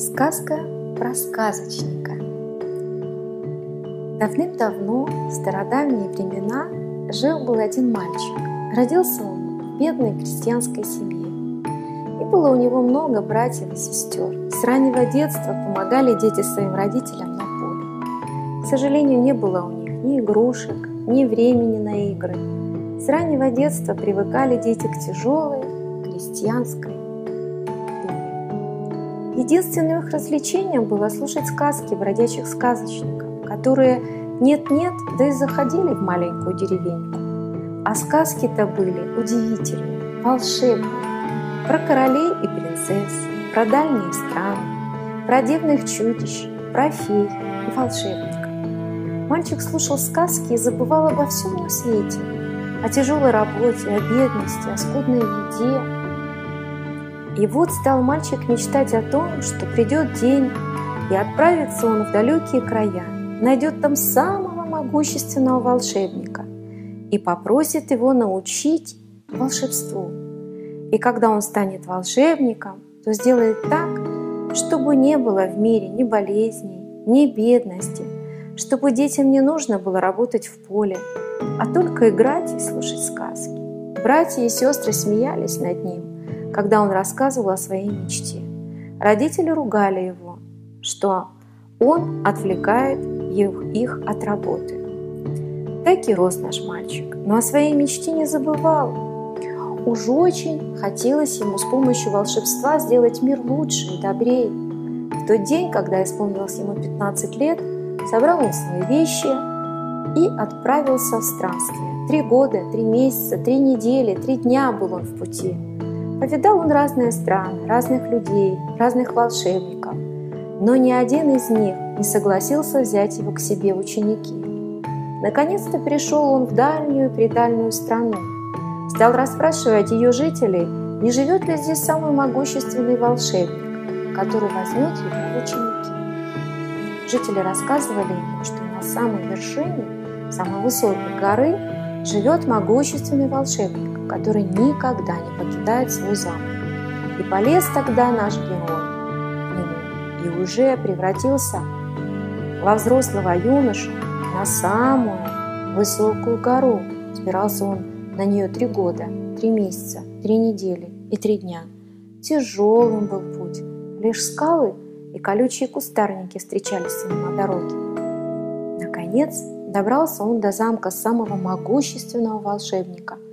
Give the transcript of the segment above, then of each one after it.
Сказка про сказочника. Давным-давно, в стародавние времена, жил-был один мальчик. Родился он в бедной крестьянской семье. И было у него много братьев и сестер. С раннего детства помогали дети своим родителям на поле. К сожалению, не было у них ни игрушек, ни времени на игры. С раннего детства привыкали дети к тяжелой крестьянской Единственным их развлечением было слушать сказки бродячих сказочников, которые нет-нет, да и заходили в маленькую деревеньку. А сказки-то были удивительные, волшебные, про королей и принцесс, про дальние страны, про дивных чудищ, про фей и волшебников. Мальчик слушал сказки и забывал обо всем на свете, о тяжелой работе, о бедности, о скудной еде, и вот стал мальчик мечтать о том, что придет день, и отправится он в далекие края, найдет там самого могущественного волшебника и попросит его научить волшебству. И когда он станет волшебником, то сделает так, чтобы не было в мире ни болезней, ни бедности, чтобы детям не нужно было работать в поле, а только играть и слушать сказки. Братья и сестры смеялись над ним, когда он рассказывал о своей мечте. Родители ругали его, что он отвлекает их от работы. Так и рос наш мальчик, но о своей мечте не забывал. Уж очень хотелось ему с помощью волшебства сделать мир лучше и добрее. В тот день, когда исполнилось ему 15 лет, собрал он свои вещи и отправился в странствие. Три года, три месяца, три недели, три дня был он в пути – Повидал он разные страны, разных людей, разных волшебников, но ни один из них не согласился взять его к себе ученики. Наконец-то пришел он в дальнюю предальную страну. Стал расспрашивать ее жителей, не живет ли здесь самый могущественный волшебник, который возьмет его в ученики. Жители рассказывали ему, что на самой вершине, самой высокой горы, живет могущественный волшебник, который никогда не покидает свой замок. И полез тогда наш герой к нему и уже превратился во взрослого юношу на самую высокую гору. Спирался он на нее три года, три месяца, три недели и три дня. Тяжелым был путь. Лишь скалы и колючие кустарники встречались ему на дороге. Наконец добрался он до замка самого могущественного волшебника –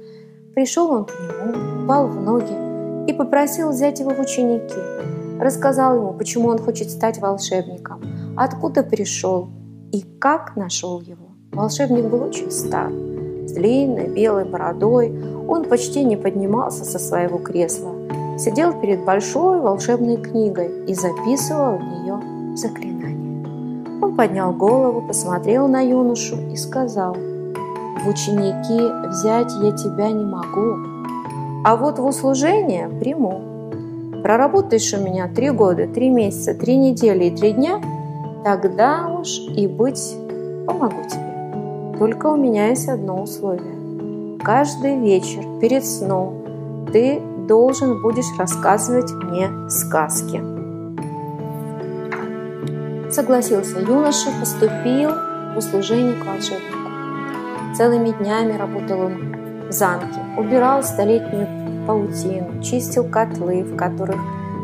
Пришел он к нему, упал в ноги и попросил взять его в ученики. Рассказал ему, почему он хочет стать волшебником, откуда пришел и как нашел его. Волшебник был очень стар, с длинной белой бородой. Он почти не поднимался со своего кресла. Сидел перед большой волшебной книгой и записывал в нее заклинания. Он поднял голову, посмотрел на юношу и сказал – в ученики взять я тебя не могу, а вот в услужение приму. Проработаешь у меня три года, три месяца, три недели и три дня, тогда уж и быть помогу тебе. Только у меня есть одно условие. Каждый вечер перед сном ты должен будешь рассказывать мне сказки. Согласился юноша, поступил в услужение к волшебнику. Целыми днями работал он в замке, убирал столетнюю паутину, чистил котлы, в которых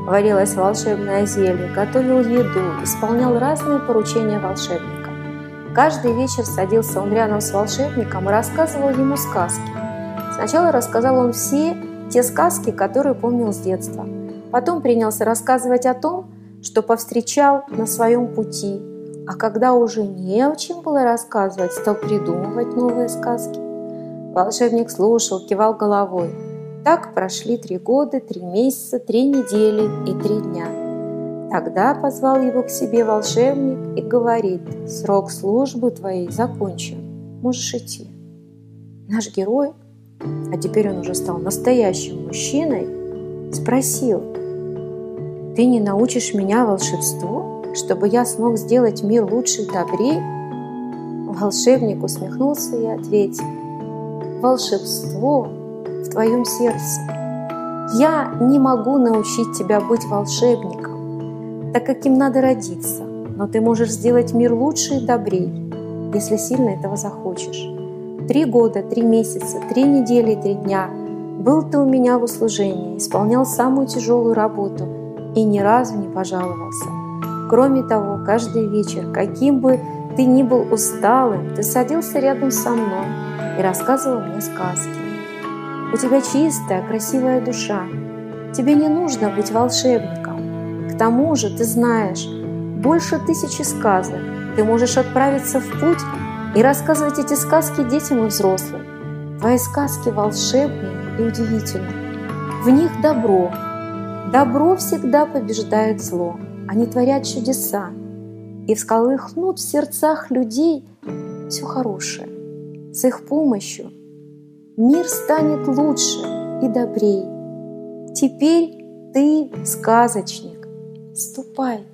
варилось волшебное зелье, готовил еду, исполнял разные поручения волшебника. Каждый вечер садился он рядом с волшебником и рассказывал ему сказки. Сначала рассказал он все те сказки, которые помнил с детства. Потом принялся рассказывать о том, что повстречал на своем пути, а когда уже не о чем было рассказывать, стал придумывать новые сказки. Волшебник слушал, кивал головой. Так прошли три года, три месяца, три недели и три дня. Тогда позвал его к себе волшебник и говорит, срок службы твоей закончен, можешь идти. Наш герой, а теперь он уже стал настоящим мужчиной, спросил, ты не научишь меня волшебству? Чтобы я смог сделать мир лучше и добрее? Волшебник усмехнулся и ответил, волшебство в твоем сердце. Я не могу научить тебя быть волшебником, так как им надо родиться, но ты можешь сделать мир лучше и добрей, если сильно этого захочешь. Три года, три месяца, три недели три дня был ты у меня в услужении, исполнял самую тяжелую работу и ни разу не пожаловался. Кроме того, каждый вечер, каким бы ты ни был усталым, ты садился рядом со мной и рассказывал мне сказки. У тебя чистая, красивая душа. Тебе не нужно быть волшебником. К тому же, ты знаешь, больше тысячи сказок. Ты можешь отправиться в путь и рассказывать эти сказки детям и взрослым. Твои сказки волшебные и удивительны. В них добро. Добро всегда побеждает зло. Они творят чудеса и всколыхнут в сердцах людей все хорошее. С их помощью мир станет лучше и добрей. Теперь ты сказочник. Ступай